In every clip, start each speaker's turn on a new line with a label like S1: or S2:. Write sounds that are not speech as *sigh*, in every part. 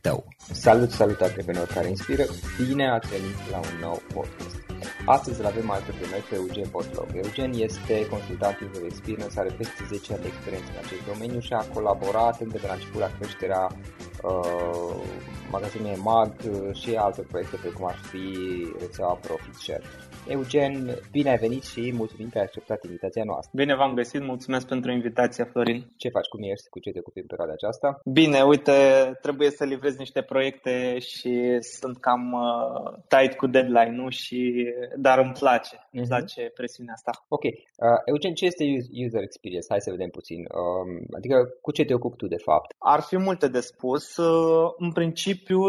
S1: tău. Salut, salut antreprenori care inspiră! Bine ați venit la un nou podcast! Astăzi îl avem alături de noi pe Eugen Botlog. Eugen este consultant user experience, are peste 10 ani de experiență în acest domeniu și a colaborat încă de la început la creșterea uh, magazinului MAG și alte proiecte precum ar fi rețeaua Profit Share. Eugen, bine ai venit și mulțumim că ai acceptat invitația noastră.
S2: Bine v-am găsit, mulțumesc pentru invitația, Florin.
S1: Ce faci, cum ești, cu ce te ocupi în perioada aceasta?
S2: Bine, uite, trebuie să livrez niște proiecte și sunt cam uh, tight cu deadline-ul, și, dar îmi place, uh-huh. îmi mhm. place presiunea asta.
S1: Ok, uh, Eugen, ce este user experience? Hai să vedem puțin. Um, adică cu ce te ocupi tu, de fapt?
S2: Ar fi multe de spus. Uh, în principiu,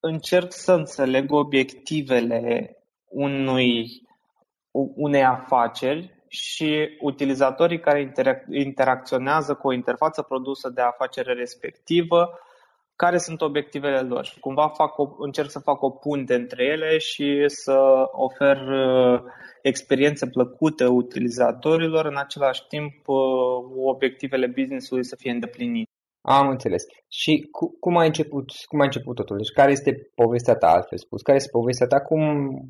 S2: încerc să înțeleg obiectivele unui, unei afaceri și utilizatorii care interac- interacționează cu o interfață produsă de afacere respectivă, care sunt obiectivele lor și cumva fac o, încerc să fac o punte între ele și să ofer uh, experiențe plăcute utilizatorilor, în același timp uh, obiectivele business-ului să fie îndeplinite.
S1: Am înțeles. Și cu, cum ai început, cum ai început totul? Deci care este povestea ta, altfel spus? Care este povestea ta? Cum,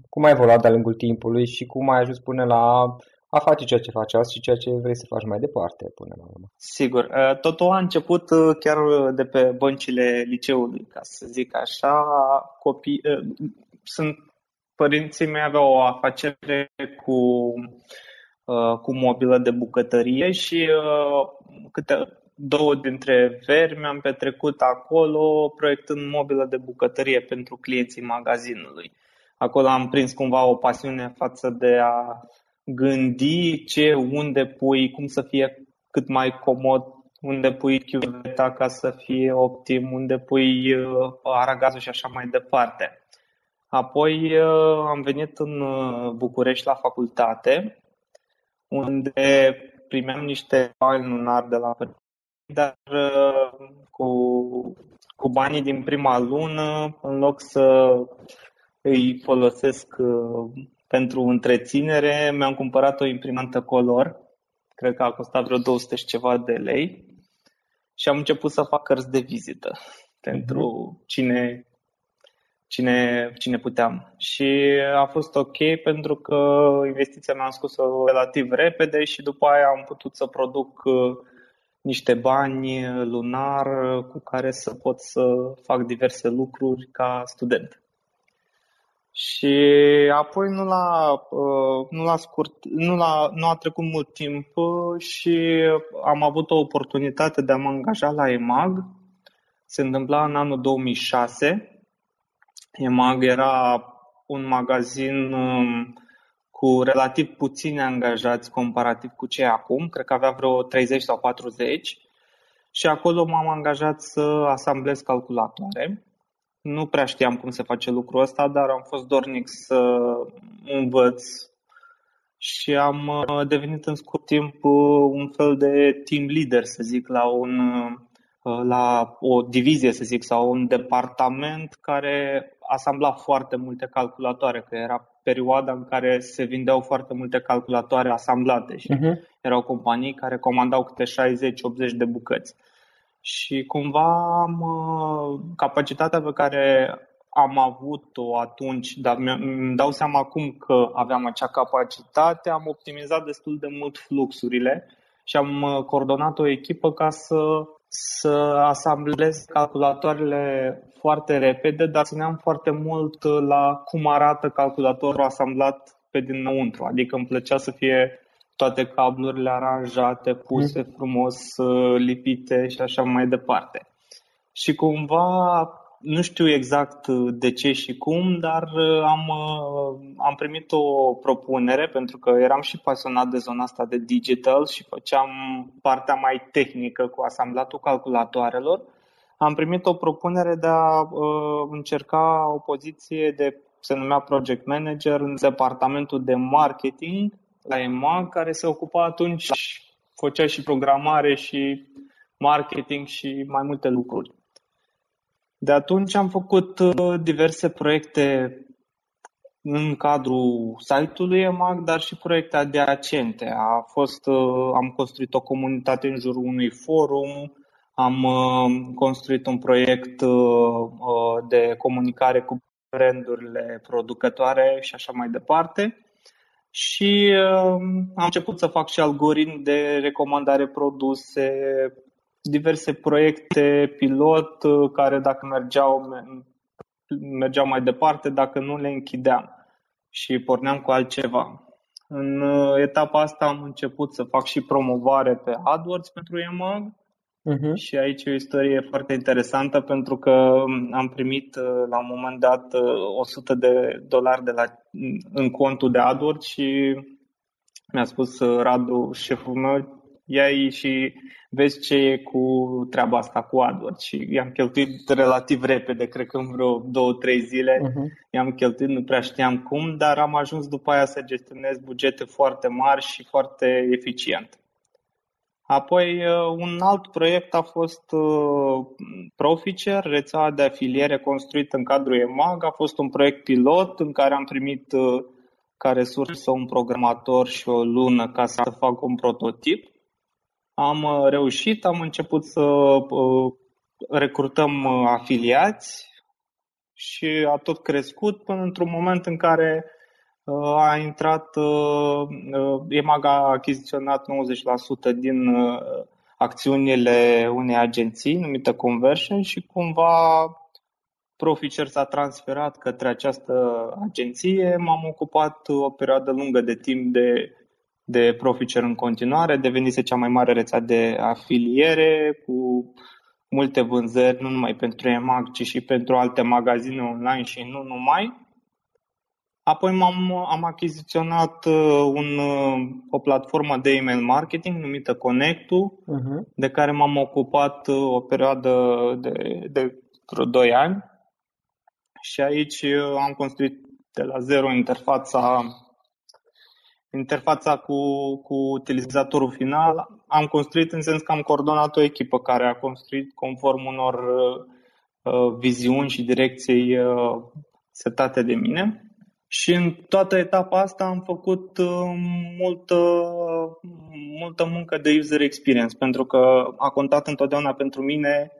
S1: cum ai evoluat de-a lungul timpului și cum ai ajuns până la a face ceea ce faci azi și ceea ce vrei să faci mai departe până la urmă.
S2: Sigur. Uh, totul a început uh, chiar de pe băncile liceului, ca să zic așa. Copii, uh, sunt, părinții mei aveau o afacere cu, cu mobilă de bucătărie și câte două dintre veri mi-am petrecut acolo proiectând mobilă de bucătărie pentru clienții magazinului. Acolo am prins cumva o pasiune față de a gândi ce, unde pui, cum să fie cât mai comod, unde pui chiuveta ca să fie optim, unde pui uh, aragazul și așa mai departe. Apoi uh, am venit în uh, București la facultate, unde primeam niște bani lunar de la părinți, dar cu, cu banii din prima lună, în loc să îi folosesc pentru întreținere mi-am cumpărat o imprimantă color, cred că a costat vreo 200 și ceva de lei și am început să fac cărți de vizită pentru mhm. cine, cine, cine puteam. Și a fost ok pentru că investiția mea a scos relativ repede și după aia am putut să produc uh, niște bani lunar cu care să pot să fac diverse lucruri ca student. Și apoi nu l-a, uh, nu l-a scurt, nu, l-a, nu a trecut mult timp și am avut o oportunitate de a mă angaja la EMAG. Se întâmpla în anul 2006. EMAG era un magazin um, cu relativ puțini angajați comparativ cu ce acum. Cred că avea vreo 30 sau 40. Și acolo m-am angajat să asamblez calculatoare nu prea știam cum se face lucrul ăsta, dar am fost dornic să învăț și am uh, devenit în scurt timp uh, un fel de team leader, să zic, la, un, uh, la o divizie, să zic, sau un departament care asambla foarte multe calculatoare, că era perioada în care se vindeau foarte multe calculatoare asamblate și uh-huh. erau companii care comandau câte 60-80 de bucăți. Și cumva am, uh, capacitatea pe care am avut-o atunci, dar îmi dau seama acum că aveam acea capacitate, am optimizat destul de mult fluxurile și am uh, coordonat o echipă ca să, să asamblez calculatoarele foarte repede, dar țineam foarte mult la cum arată calculatorul asamblat pe dinăuntru. Adică îmi plăcea să fie toate cablurile aranjate, puse mm. frumos, uh, lipite și așa mai departe. Și cumva, nu știu exact uh, de ce și cum, dar uh, am, am primit o propunere pentru că eram și pasionat de zona asta de digital și făceam partea mai tehnică cu asamblatul calculatoarelor. Am primit o propunere de a uh, încerca o poziție de se numea project manager în departamentul de marketing la EMAG, care se ocupa atunci, făcea și programare și marketing și mai multe lucruri. De atunci am făcut uh, diverse proiecte în cadrul site-ului EMAG, dar și proiecte adiacente. A fost, uh, am construit o comunitate în jurul unui forum, am uh, construit un proiect de comunicare cu brandurile producătoare și așa mai departe și uh, am început să fac și algoritmi de recomandare produse, diverse proiecte pilot uh, care dacă mergeau, mergeau mai departe, dacă nu le închideam și porneam cu altceva. În uh, etapa asta am început să fac și promovare pe AdWords pentru EMAG Uh-huh. Și aici e o istorie foarte interesantă pentru că am primit uh, la un moment dat 100 uh, de dolari de la, în contul de AdWords și mi-a spus uh, Radu, șeful meu, ia și vezi ce e cu treaba asta cu AdWords și i-am cheltuit relativ repede, cred că în vreo două, trei zile uh-huh. i-am cheltuit, nu prea știam cum, dar am ajuns după aia să gestionez bugete foarte mari și foarte eficient. Apoi, uh, un alt proiect a fost uh, Proficer, rețeaua de afiliere construită în cadrul EMAG. A fost un proiect pilot în care am primit uh, ca resursă un programator și o lună ca să fac un prototip. Am reușit, am început să recrutăm afiliați și a tot crescut până într-un moment în care a intrat, EMAG a achiziționat 90% din acțiunile unei agenții numită Conversion și cumva Proficer s-a transferat către această agenție. M-am ocupat o perioadă lungă de timp de, de Proficer în continuare. Devenise cea mai mare rețea de afiliere cu multe vânzări, nu numai pentru EMAG, ci și pentru alte magazine online și nu numai. Apoi m-am, am achiziționat uh, un, uh, o platformă de email marketing numită Connectu, uh-huh. de care m-am ocupat uh, o perioadă de, de vreo 2 ani. Și aici am construit de la zero interfața interfața cu, cu utilizatorul final. Am construit în sens că am coordonat o echipă care a construit conform unor uh, viziuni și direcții uh, setate de mine. Și în toată etapa asta am făcut uh, multă, multă muncă de user experience, pentru că a contat întotdeauna pentru mine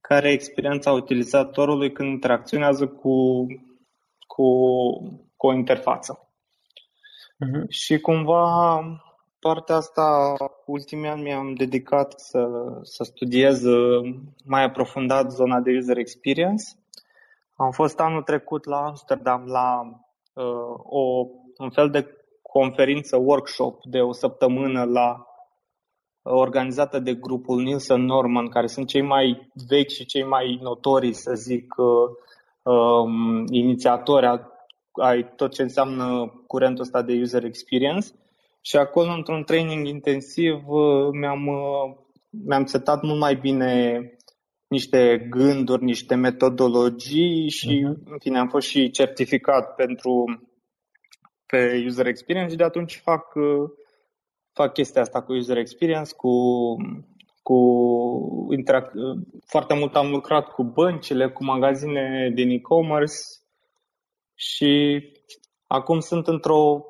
S2: care e experiența utilizatorului când interacționează cu, cu, cu o interfață. Uh-huh. Și cumva partea asta, ultimii ani mi-am dedicat să, să studiez mai aprofundat zona de user experience. Am fost anul trecut la Amsterdam la uh, o, un fel de conferință, workshop de o săptămână la organizată de grupul Nielsen Norman, care sunt cei mai vechi și cei mai notori, să zic, uh, um, inițiatori ai tot ce înseamnă curentul ăsta de user experience. Și acolo, într-un training intensiv, uh, mi-am, uh, mi-am setat mult mai bine niște gânduri, niște metodologii și, uh-huh. în fine, am fost și certificat pentru pe user experience și de atunci fac fac chestia asta cu user experience, cu, cu interac- foarte mult am lucrat cu băncile, cu magazine din e-commerce și acum sunt într-o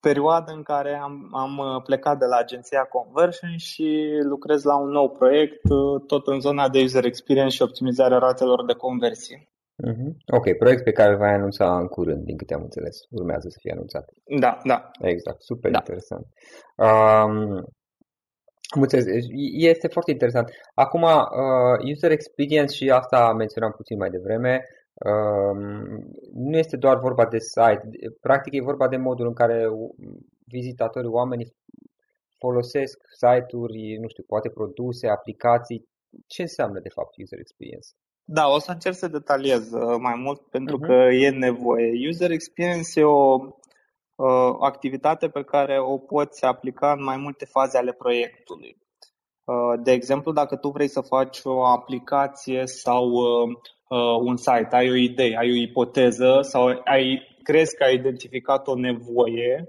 S2: perioadă în care am, am plecat de la agenția Conversion și lucrez la un nou proiect, tot în zona de user experience și optimizarea ratelor de conversie.
S1: Uh-huh. Ok, proiect pe care îl vai anunța în curând, din câte am înțeles. Urmează să fie anunțat.
S2: Da, da.
S1: Exact, super da. interesant. Um, este foarte interesant. Acum, uh, user experience și asta menționam puțin mai devreme, uh, nu este doar vorba de site. Practic e vorba de modul în care vizitatorii, oamenii folosesc site-uri, nu știu, poate produse, aplicații. Ce înseamnă de fapt user experience?
S2: Da, o să încerc să detaliez uh, mai mult pentru uh-huh. că e nevoie. User experience e o uh, activitate pe care o poți aplica în mai multe faze ale proiectului. Uh, de exemplu, dacă tu vrei să faci o aplicație sau uh, uh, un site, ai o idee, ai o ipoteză sau ai, crezi că ai identificat o nevoie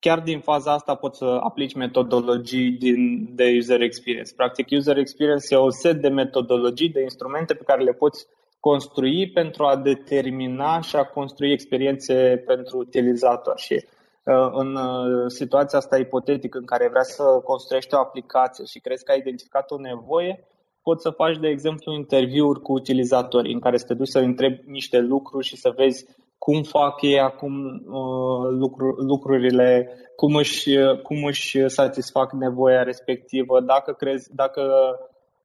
S2: chiar din faza asta poți să aplici metodologii din, de user experience. Practic, user experience e o set de metodologii, de instrumente pe care le poți construi pentru a determina și a construi experiențe pentru utilizator. Și uh, în uh, situația asta ipotetică în care vrea să construiești o aplicație și crezi că ai identificat o nevoie, poți să faci, de exemplu, interviuri cu utilizatorii în care să te duci să întrebi niște lucruri și să vezi cum fac ei acum uh, lucru, lucrurile, cum își, cum își satisfac nevoia respectivă, dacă crezi, dacă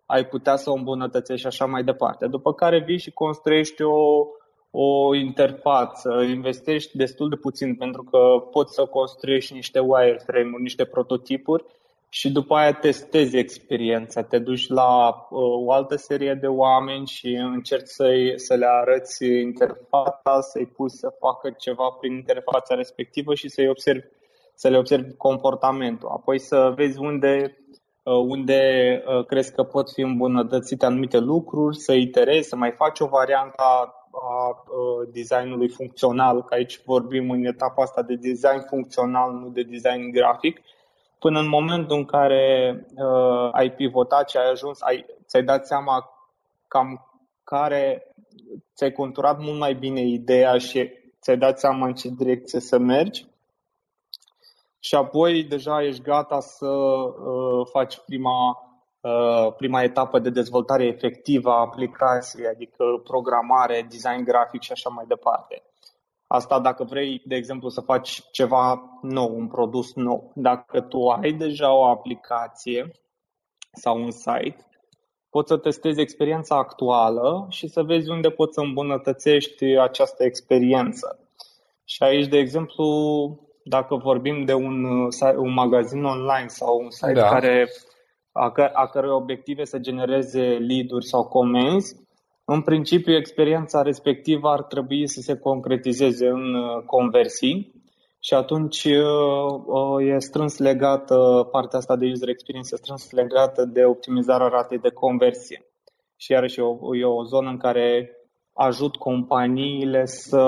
S2: ai putea să o îmbunătățești și așa mai departe. După care vii și construiești o, o interfață, investești destul de puțin pentru că poți să construiești niște wireframe-uri, niște prototipuri și după aia testezi experiența, te duci la uh, o altă serie de oameni și încerci să să le arăți interfața, să-i pui să facă ceva prin interfața respectivă și să-i observi, să le observi comportamentul. Apoi să vezi unde, uh, unde uh, crezi că pot fi îmbunătățite anumite lucruri, să iterezi, să mai faci o variantă a, a uh, designului funcțional, că aici vorbim în etapa asta de design funcțional, nu de design grafic până în momentul în care uh, ai pivotat și ai ajuns, ai, ți-ai dat seama cam care ți-ai conturat mult mai bine ideea și ți-ai dat seama în ce direcție să mergi, și apoi deja ești gata să uh, faci prima, uh, prima etapă de dezvoltare efectivă a aplicației, adică programare, design grafic și așa mai departe. Asta dacă vrei, de exemplu, să faci ceva nou, un produs nou. Dacă tu ai deja o aplicație sau un site, poți să testezi experiența actuală și să vezi unde poți să îmbunătățești această experiență. Și aici, de exemplu, dacă vorbim de un, un magazin online sau un site da. care, a, a cărui obiective să genereze lead-uri sau comenzi, în principiu experiența respectivă ar trebui să se concretizeze în uh, conversii și atunci uh, uh, e strâns legată partea asta de user experience, e strâns legată de optimizarea ratei de conversie. Și iarăși e o, e o zonă în care ajut companiile să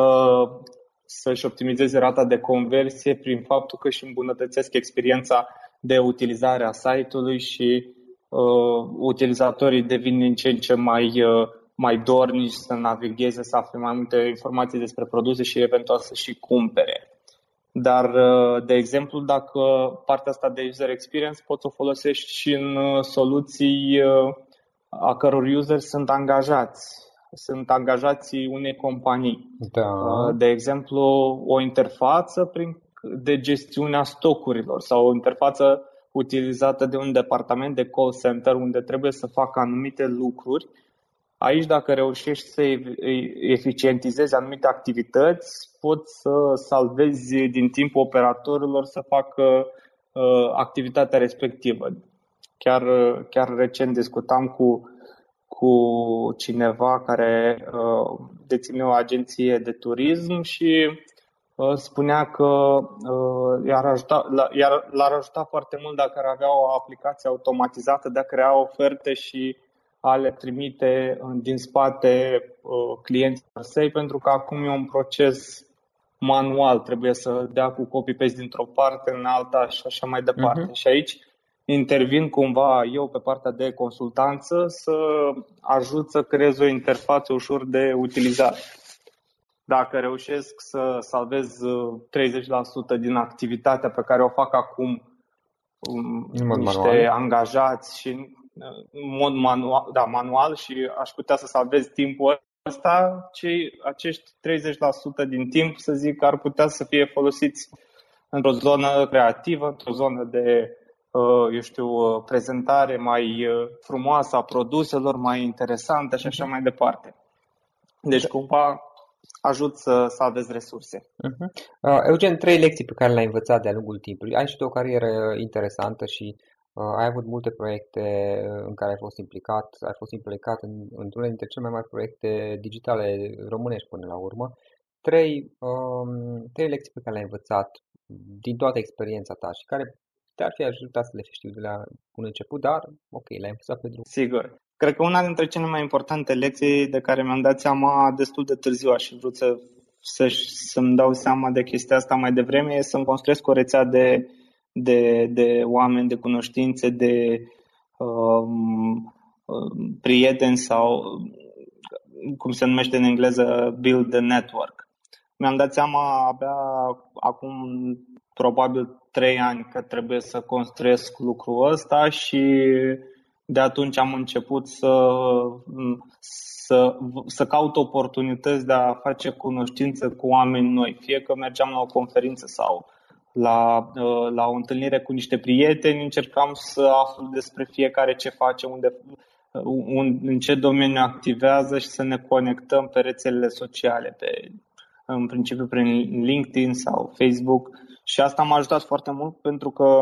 S2: să-și optimizeze rata de conversie prin faptul că își îmbunătățesc experiența de utilizare a site-ului și uh, utilizatorii devin din ce în ce mai, uh, mai dornici să navigheze, să afle mai multe informații despre produse și eventual să și cumpere. Dar, uh, de exemplu, dacă partea asta de user experience poți să o folosești și în uh, soluții uh, a căror user sunt angajați sunt angajații unei companii.
S1: Da.
S2: Uh, de exemplu, o interfață prin, de gestiune a stocurilor sau o interfață utilizată de un departament de call center unde trebuie să facă anumite lucruri. Aici, dacă reușești să eficientizezi anumite activități, poți să salvezi din timpul operatorilor să facă uh, activitatea respectivă. Chiar, chiar recent discutam cu cu cineva care uh, deține o agenție de turism și uh, spunea că uh, i-ar, ajuta, i-ar, l-ar ajuta foarte mult dacă ar avea o aplicație automatizată de a crea oferte și a le trimite din spate clienților săi, pentru că acum e un proces manual, trebuie să dea cu copy-paste dintr-o parte în alta și așa mai departe. Uh-huh. Și aici intervin cumva eu pe partea de consultanță să ajut să creez o interfață ușor de utilizare. Dacă reușesc să salvez 30% din activitatea pe care o fac acum um, în mod niște manual. angajați și în mod manual, da, manual și aș putea să salvez timpul ăsta, cei, acești 30% din timp, să zic, ar putea să fie folosiți într-o zonă creativă, într-o zonă de Uh, eu știu, uh, prezentare mai uh, frumoasă a produselor, mai interesantă și așa mhm. mai departe. Deci, cumva, ajut să salvezi resurse.
S1: Uh-huh. Uh, Eugen, trei lecții pe care le-ai învățat de-a lungul timpului. Ai și o carieră interesantă și uh, ai avut multe proiecte în care ai fost implicat. Ai fost implicat în, într-unele dintre cele mai mari proiecte digitale românești până la urmă. Trei, um, trei lecții pe care le-ai învățat din toată experiența ta și care te-ar fi ajutat să le știu de la un început, dar ok, l-ai învățat pe drum.
S2: Sigur. Cred că una dintre cele mai importante lecții de care mi-am dat seama destul de târziu, aș fi vrut să, să, să-mi dau seama de chestia asta mai devreme, e să-mi construiesc o rețea de, de, de oameni, de cunoștințe, de um, um, prieteni sau, cum se numește în engleză, build the network. Mi-am dat seama abia acum probabil trei ani că trebuie să construiesc lucrul ăsta și de atunci am început să, să, să caut oportunități de a face cunoștință cu oameni noi, fie că mergeam la o conferință sau la, la o întâlnire cu niște prieteni, încercam să aflu despre fiecare ce face, unde, un, în ce domeniu activează și să ne conectăm pe rețelele sociale, pe, în principiu prin LinkedIn sau Facebook și asta m-a ajutat foarte mult pentru că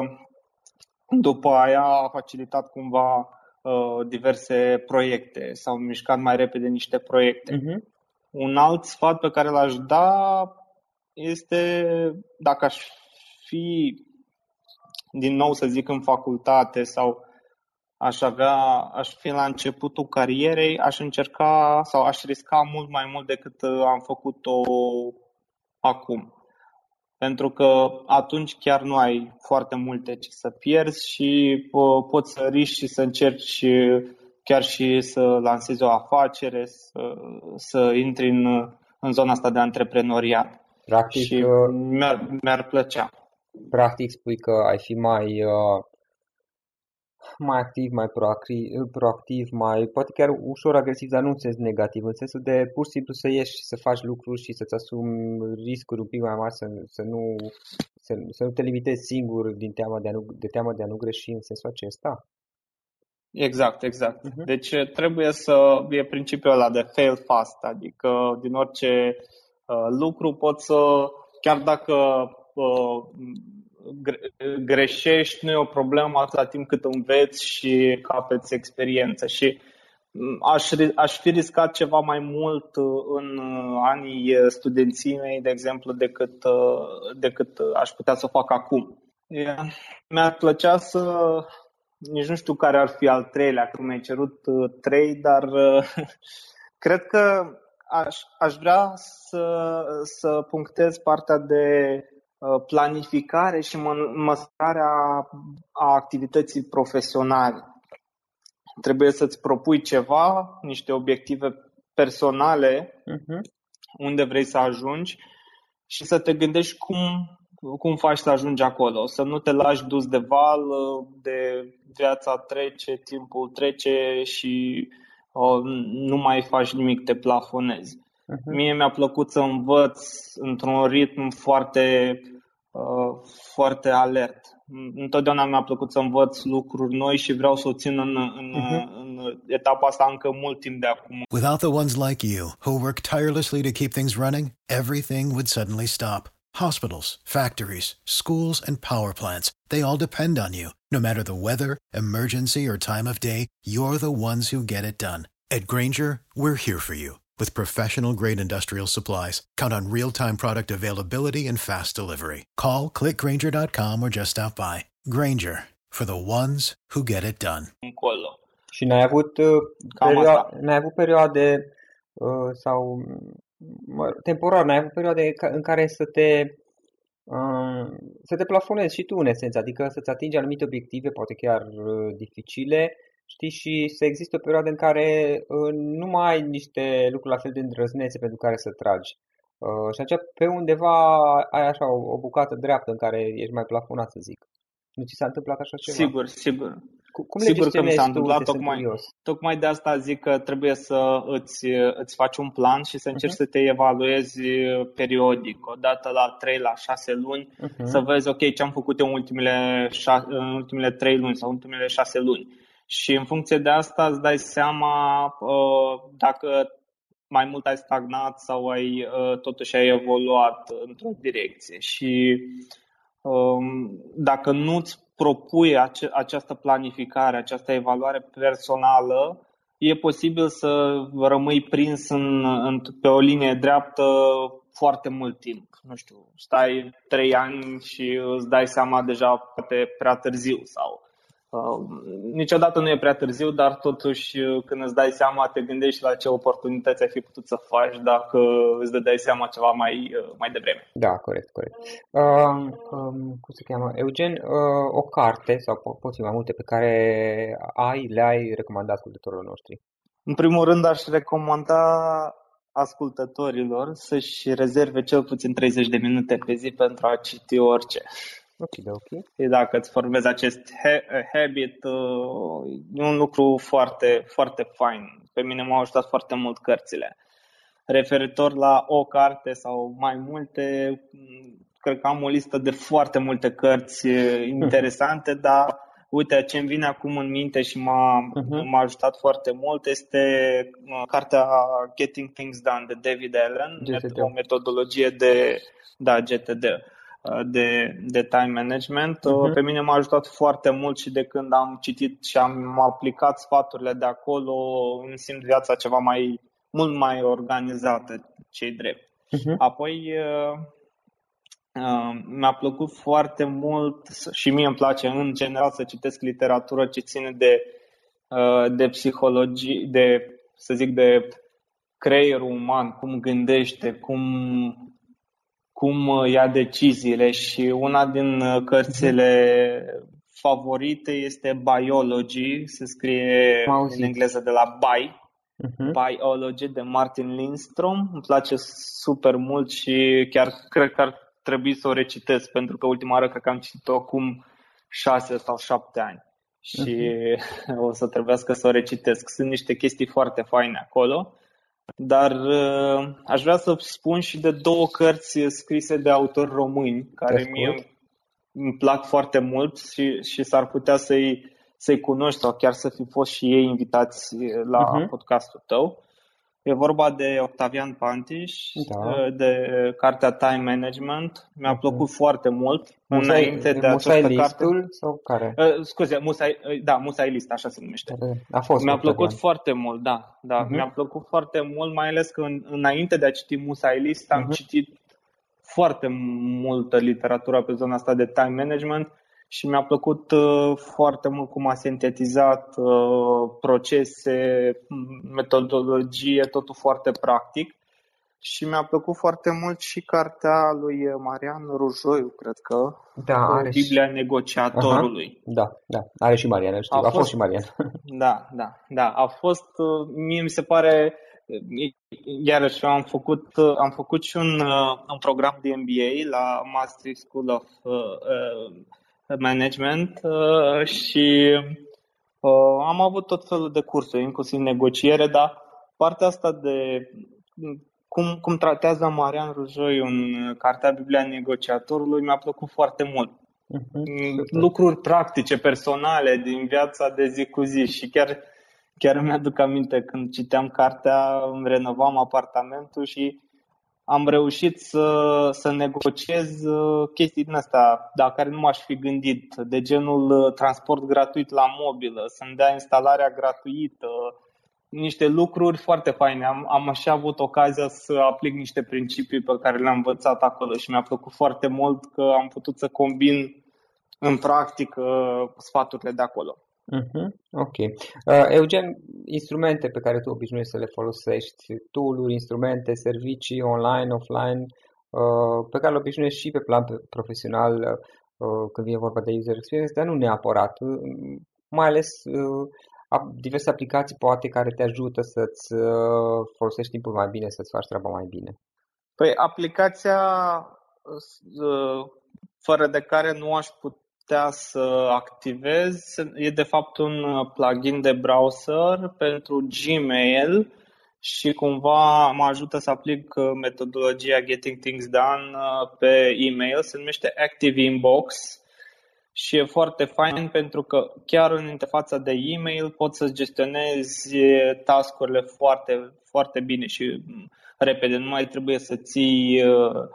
S2: după aia a facilitat cumva uh, diverse proiecte, s-au mișcat mai repede niște proiecte. Uh-huh. Un alt sfat pe care l-aș da este dacă aș fi din nou să zic în facultate sau aș avea, aș fi la începutul carierei, aș încerca sau aș risca mult mai mult decât uh, am făcut-o acum pentru că atunci chiar nu ai foarte multe ce să pierzi și poți să riști și să încerci chiar și să lansezi o afacere, să, să intri în, în zona asta de antreprenoriat.
S1: Practic,
S2: și mi-ar, mi-ar plăcea.
S1: Practic spui că ai fi mai, uh, mai activ, mai proactiv, proactiv, mai poate chiar ușor agresiv, dar nu în sens negativ, în sensul de pur și simplu să ieși și să faci lucruri și să-ți asumi riscuri un pic mai mari, să, să, nu, să, să nu te limitezi singur din teama de, a nu, de teama de a nu greși în sensul acesta.
S2: Exact, exact. Uh-huh. Deci trebuie să e principiul ăla de fail fast, adică din orice uh, lucru poți să, chiar dacă uh, greșești, nu e o problemă atâta timp cât înveți și capeți experiență. Și mm, aș, aș fi riscat ceva mai mult uh, în uh, anii studenții mei, de exemplu, decât, uh, decât aș putea să fac acum. Mi-ar plăcea să, nici nu știu care ar fi al treilea, că mi-ai cerut trei, dar *laughs* cred că aș, aș vrea să, să punctez partea de Uh, planificare și măsurarea a activității profesionale. Trebuie să-ți propui ceva, niște obiective personale, uh-huh. unde vrei să ajungi și să te gândești cum, cum faci să ajungi acolo. Să nu te lași dus de val, de viața trece, timpul trece și o, nu mai faci nimic, te plafonezi. Uh-huh. Mie mi-a plăcut să învăț într-un ritm foarte, uh, foarte alert. Întotdeauna mi-a plăcut să învăț lucruri noi și vreau să o țin în, în, uh-huh. în etapa asta încă mult timp de acum.
S3: Without the ones like you, who work tirelessly to keep things running, everything would suddenly stop. Hospitals, factories, schools, and power plants, they all depend on you. No matter the weather, emergency, or time of day, you're the ones who get it done. At Granger, we're here for you with professional grade industrial supplies. Count on real time product availability and fast delivery. Call clickgranger.com or just stop by. Granger for the ones who get it done.
S1: Și n-ai avut, uh, perio- n-ai avut perioade uh, sau mă, temporar, n-ai avut perioade în care să te uh, să te plafonezi și tu în esență, adică să-ți atingi anumite obiective, poate chiar uh, dificile, știi, și să existe o perioadă în care uh, nu mai ai niște lucruri la fel de îndrăznețe pentru care să tragi. Uh, și atunci pe undeva ai așa o, o bucată dreaptă în care ești mai plafonat, să zic. Nu ți s-a întâmplat așa ceva?
S2: Sigur, sigur.
S1: Cum
S2: Sigur că mi s-a întâmplat, tocmai, tocmai de asta zic că trebuie să îți, îți faci un plan și să mhm. încerci uh-huh. să te evaluezi periodic, o dată la 3, la 6 luni, uh-huh. să vezi, ok, ce am făcut eu în ultimele, șa- în ultimele 3 luni sau în ultimele 6 luni și în funcție de asta îți dai seama uh, dacă mai mult ai stagnat sau ai uh, totuși ai evoluat într-o direcție. Și um, dacă nu-ți propui ace- această planificare, această evaluare personală, e posibil să rămâi prins în, în, pe o linie dreaptă foarte mult timp. Nu știu, stai trei ani și îți dai seama deja poate prea târziu sau Uh, niciodată nu e prea târziu, dar totuși uh, când îți dai seama, te gândești la ce oportunități ai fi putut să faci dacă îți dai seama ceva mai, uh, mai devreme.
S1: Da, corect, corect. Uh, um, cum se cheamă? Eugen, uh, o carte sau po- poți fi mai multe pe care ai, le-ai recomandat ascultătorilor noștri?
S2: În primul rând aș recomanda ascultătorilor să-și rezerve cel puțin 30 de minute pe zi pentru a citi orice.
S1: Ok, ok.
S2: Și dacă îți formezi acest habit, uh, e un lucru foarte, foarte fain. Pe mine m-au ajutat foarte mult cărțile. Referitor la o carte sau mai multe, cred că am o listă de foarte multe cărți uh, *laughs* interesante, dar uite, ce îmi vine acum în minte și m-a, uh-huh. m-a ajutat foarte mult este uh, cartea Getting Things Done de David Allen, GTD. o metodologie de da, GTD Uh, de, de time management. Uh-huh. Pe mine m-a ajutat foarte mult și de când am citit și am aplicat sfaturile de acolo, îmi simt viața ceva mai, mult mai organizată, cei drept. Uh-huh. Apoi uh, uh, mi-a plăcut foarte mult și mie îmi place în general să citesc literatură ce ține de, uh, de psihologie, de, să zic, de creierul uman, cum gândește, cum cum uh, ia deciziile și una din uh, cărțile favorite este Biology, se scrie în engleză de la Bi, uh-huh. Biology de Martin Lindstrom. Îmi place super mult și chiar cred că ar trebui să o recitesc, pentru că ultima oară cred că am citit-o acum șase sau șapte ani și uh-huh. *laughs* o să trebuiască să o recitesc. Sunt niște chestii foarte faine acolo, dar uh, aș vrea să spun și de două cărți scrise de autori români, care mie îmi plac foarte mult și, și s-ar putea să-i, să-i cunoști sau chiar să fi fost și ei invitați la uh-huh. podcastul tău. E vorba de Octavian Pantiș, da. de cartea Time Management. Mi-a plăcut mm. foarte mult.
S1: Musai, înainte de Musai această carte. sau care?
S2: Uh, scuze, Musai, uh, da, Musai List, așa se numește.
S1: A fost
S2: Mi-a plăcut Octavian. foarte mult, da. da uh-huh. Mi-a plăcut foarte mult, mai ales că în, înainte de a citi Musai List am uh-huh. citit foarte multă literatură pe zona asta de time management și mi-a plăcut uh, foarte mult cum a sintetizat uh, procese, metodologie, totul foarte practic. Și mi-a plăcut foarte mult și cartea lui Marian Rujoiu, cred că,
S1: da, are
S2: Biblia și... negociatorului.
S1: Aha, da, da, are și Marian, știu. A, a fost, fost și Marian. *laughs*
S2: Da, da, da, a fost, uh, mie mi se pare, iarăși am făcut, am făcut și un, un program de MBA la Maastricht School of management uh, și uh, am avut tot felul de cursuri, inclusiv negociere, dar partea asta de cum, cum tratează Marian Rujoi în Cartea Biblia Negociatorului mi-a plăcut foarte mult. Uh-huh. Lucruri practice, personale, din viața de zi cu zi și chiar, chiar mi-aduc aminte când citeam cartea, îmi renovam apartamentul și am reușit să, să negociez uh, chestii din astea, la care nu m-aș fi gândit, de genul uh, transport gratuit la mobilă, să-mi dea instalarea gratuită, niște lucruri foarte faine. Am, am așa avut ocazia să aplic niște principii pe care le-am învățat acolo și mi-a plăcut foarte mult că am putut să combin în practică sfaturile de acolo.
S1: Uh-huh. Ok. Uh, Eugen, instrumente pe care tu obișnuiești să le folosești, tool instrumente, servicii online, offline, uh, pe care le obișnuiești și pe plan profesional uh, când vine vorba de user experience, dar nu neapărat. Uh, mai ales uh, diverse aplicații poate care te ajută să-ți uh, folosești timpul mai bine, să-ți faci treaba mai bine.
S2: Păi aplicația uh, fără de care nu aș putea putea să activez e de fapt un plugin de browser pentru Gmail și cumva mă ajută să aplic metodologia Getting Things Done uh, pe e-mail. Se numește Active Inbox și e foarte fain pentru că chiar în interfața de e-mail poți să gestionezi tascurile foarte, foarte bine și repede. Nu mai trebuie să ții uh, Uh,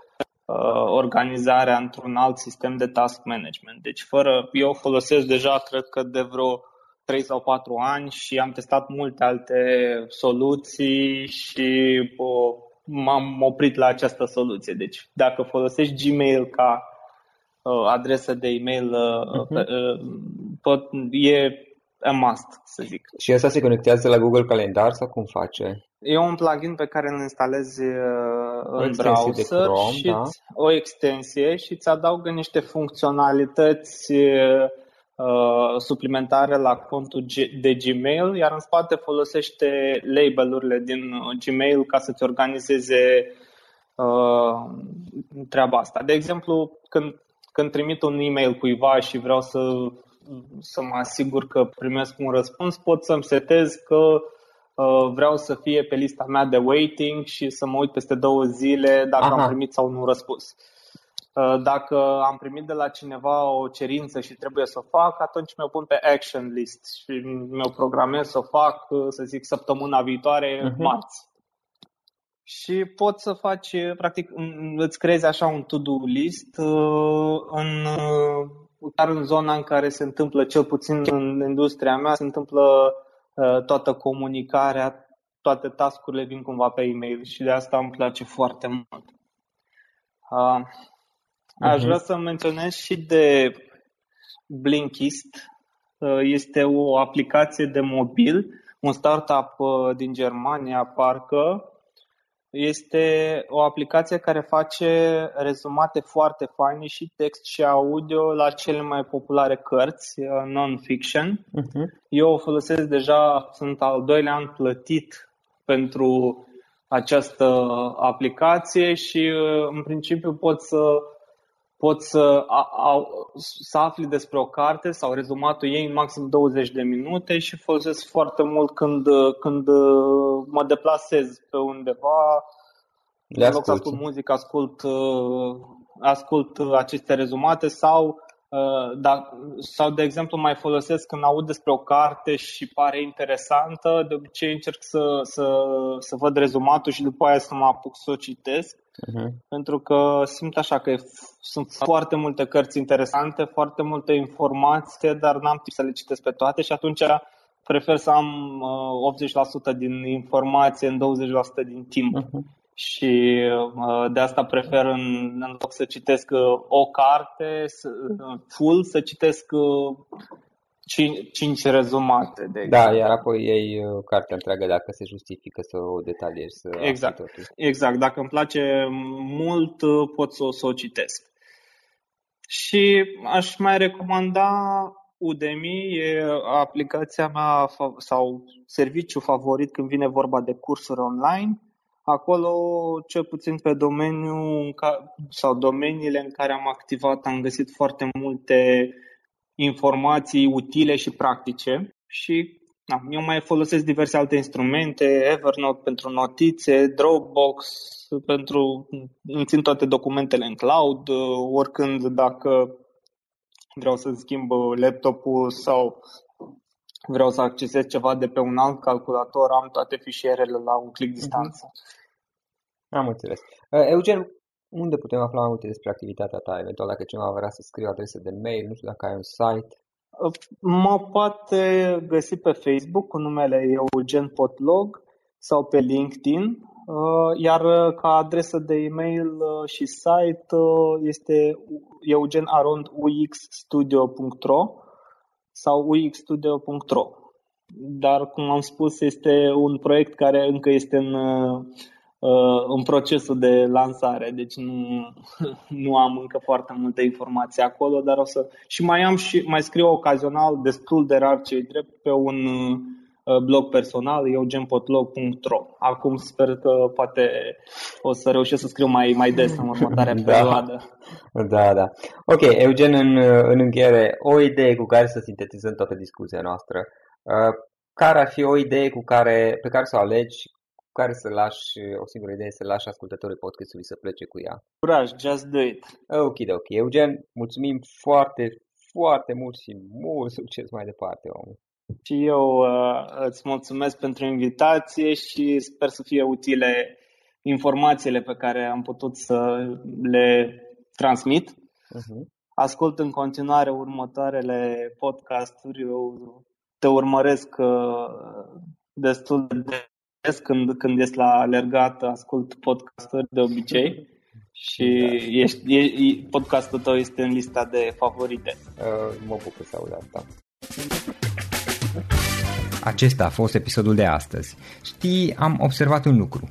S2: organizarea într-un alt sistem de task management. Deci fără, eu folosesc deja, cred că de vreo 3 sau 4 ani și am testat multe alte soluții și uh, m-am oprit la această soluție. Deci dacă folosești Gmail ca uh, adresă de e-mail, uh-huh. tot, e a must, să zic.
S1: Și asta se conectează la Google Calendar sau cum face?
S2: E un plugin pe care îl instalezi uh, în browser Chrome, și da? o extensie și îți adaugă niște funcționalități uh, suplimentare la contul de Gmail, iar în spate folosește labelurile din Gmail ca să-ți organizeze uh, treaba asta. De exemplu, când, când trimit un e-mail cuiva și vreau să, să mă asigur că primesc un răspuns, pot să-mi setez că Uh, vreau să fie pe lista mea de waiting și să mă uit peste două zile dacă Aha. am primit sau nu răspuns. Uh, dacă am primit de la cineva o cerință și trebuie să o fac, atunci mi-o pun pe action list și mi-o programez să o fac, uh, să zic, săptămâna viitoare, uh-huh. marți. Și poți să faci, practic, îți creezi așa un to-do list în, chiar în zona în care se întâmplă, cel puțin în industria mea, se întâmplă Uh, toată comunicarea, toate tascurile vin cumva pe e-mail și de asta îmi place foarte mult. Uh, aș vrea să menționez și de Blinkist. Uh, este o aplicație de mobil, un startup din Germania, parcă, este o aplicație care face rezumate foarte faine și text și audio la cele mai populare cărți uh, non-fiction. Uh-huh. Eu o folosesc deja, sunt al doilea an plătit pentru această aplicație și uh, în principiu pot să poți să, a, a, să afli despre o carte sau rezumatul ei în maxim 20 de minute și folosesc foarte mult când, când mă deplasez pe undeva,
S1: Le
S2: în loc să ascult. muzică, ascult, ascult aceste rezumate sau Uh, da, sau, de exemplu, mai folosesc când aud despre o carte și pare interesantă, de obicei încerc să, să, să văd rezumatul și după aia să mă apuc să o citesc, uh-huh. pentru că simt așa că sunt foarte multe cărți interesante, foarte multe informații, dar n-am timp să le citesc pe toate și atunci prefer să am uh, 80% din informație în 20% din timp. Uh-huh și uh, de asta prefer în, în loc să citesc uh, o carte uh, full, să citesc cinci, cinci rezumate. De
S1: da, iar apoi iei cartea întreagă dacă se justifică să o detaliezi. Să
S2: exact, exact. Dacă îmi place mult, pot să, să o citesc. Și aș mai recomanda Udemy, e aplicația mea sau serviciu favorit când vine vorba de cursuri online Acolo, cel puțin pe domeniu sau domeniile în care am activat, am găsit foarte multe informații utile și practice și da, eu mai folosesc diverse alte instrumente, Evernote pentru notițe, Dropbox pentru îmi țin toate documentele în cloud, oricând dacă vreau să schimb laptopul sau vreau să accesez ceva de pe un alt calculator, am toate fișierele la un click distanță.
S1: Am înțeles. Uh, Eugen, unde putem afla mai multe despre activitatea ta? Eventual dacă cineva vrea să scrie o adresă de mail, nu știu dacă ai un site.
S2: Uh, mă poate găsi pe Facebook cu numele Eugen Potlog sau pe LinkedIn, uh, iar ca adresă de e-mail și site este eugenaronduxstudio.ro sau uxstudio.ro. Dar, cum am spus, este un proiect care încă este în Uh, în procesul de lansare, deci nu, *laughs* nu am încă foarte multe informații acolo, dar o să... Și mai am și mai scriu ocazional, destul de rar cei drept, pe un uh, blog personal, eugenpotlog.ro. Acum sper că poate o să reușesc să scriu mai, mai des în următoarea da. perioadă.
S1: Da, da. Ok, Eugen, în, în încheiere, o idee cu care să sintetizăm toată discuția noastră. Uh, care ar fi o idee cu care, pe care să o alegi care să lași, o singură idee, să lași ascultătorii podcastului să plece cu ea.
S2: Curaj, just do it.
S1: Ok, ok. Eugen, mulțumim foarte, foarte mult și mult succes mai departe, om.
S2: Și eu uh, îți mulțumesc pentru invitație și sper să fie utile informațiile pe care am putut să le transmit. Uh-huh. Ascult în continuare următoarele podcasturi. Eu te urmăresc uh, destul de când, când ești la alergat, ascult podcasturi de obicei și da. ești, e, podcastul tău este în lista de favorite.
S1: Uh, mă bucur să aud asta. Acesta a fost episodul de astăzi. Știi, am observat un lucru.